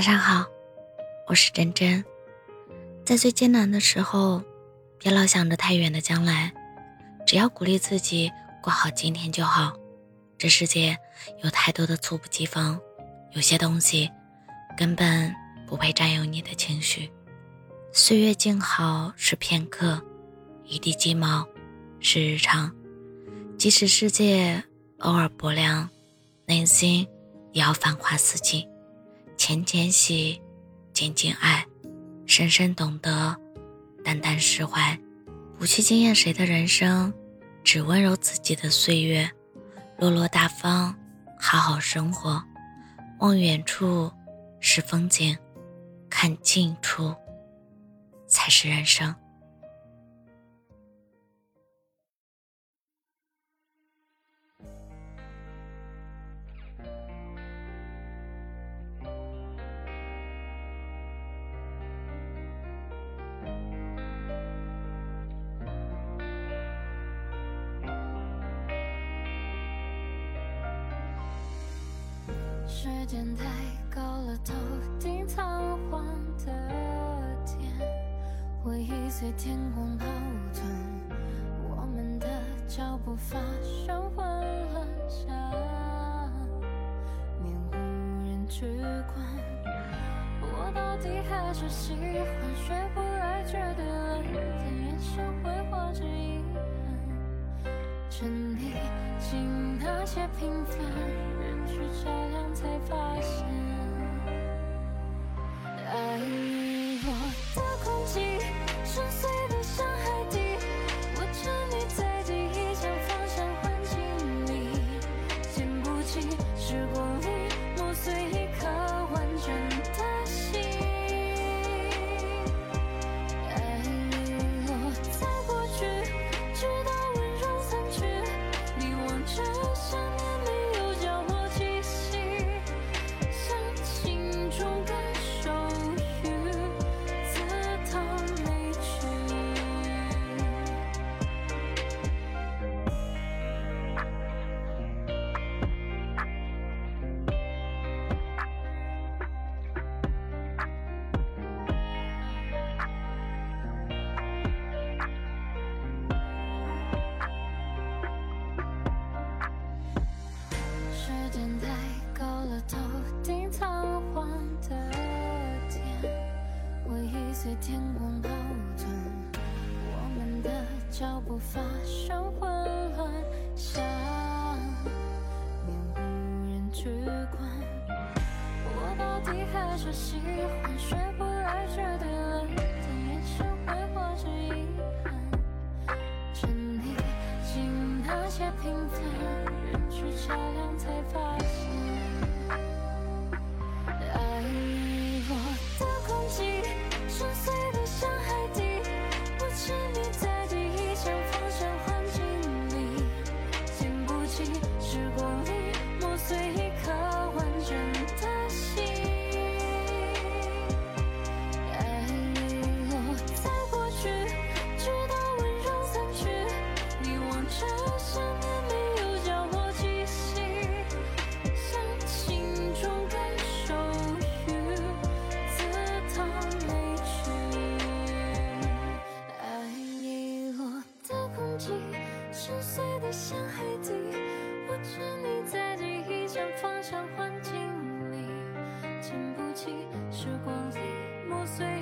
晚上好，我是真真。在最艰难的时候，别老想着太远的将来，只要鼓励自己过好今天就好。这世界有太多的猝不及防，有些东西根本不配占有你的情绪。岁月静好是片刻，一地鸡毛是日常。即使世界偶尔薄凉，内心也要繁花似锦。浅浅喜，静静爱，深深懂得，淡淡释怀，不去惊艳谁的人生，只温柔自己的岁月，落落大方，好好生活。望远处是风景，看近处才是人生。时间太高了，头顶苍黄的天，回忆随天空跑腾，我们的脚步发生混乱，想面无人去管。我到底还是喜欢学不来绝对冷淡，眼神挥霍着遗憾，沉溺进那些平凡，去照亮才发现，爱遗落随天空跑腾，我们的脚步发生混乱，想面无人去管。我到底还是喜欢学不来绝对冷淡，眼神挥霍着遗憾，沉溺进那些平凡，人去照亮时光里磨碎。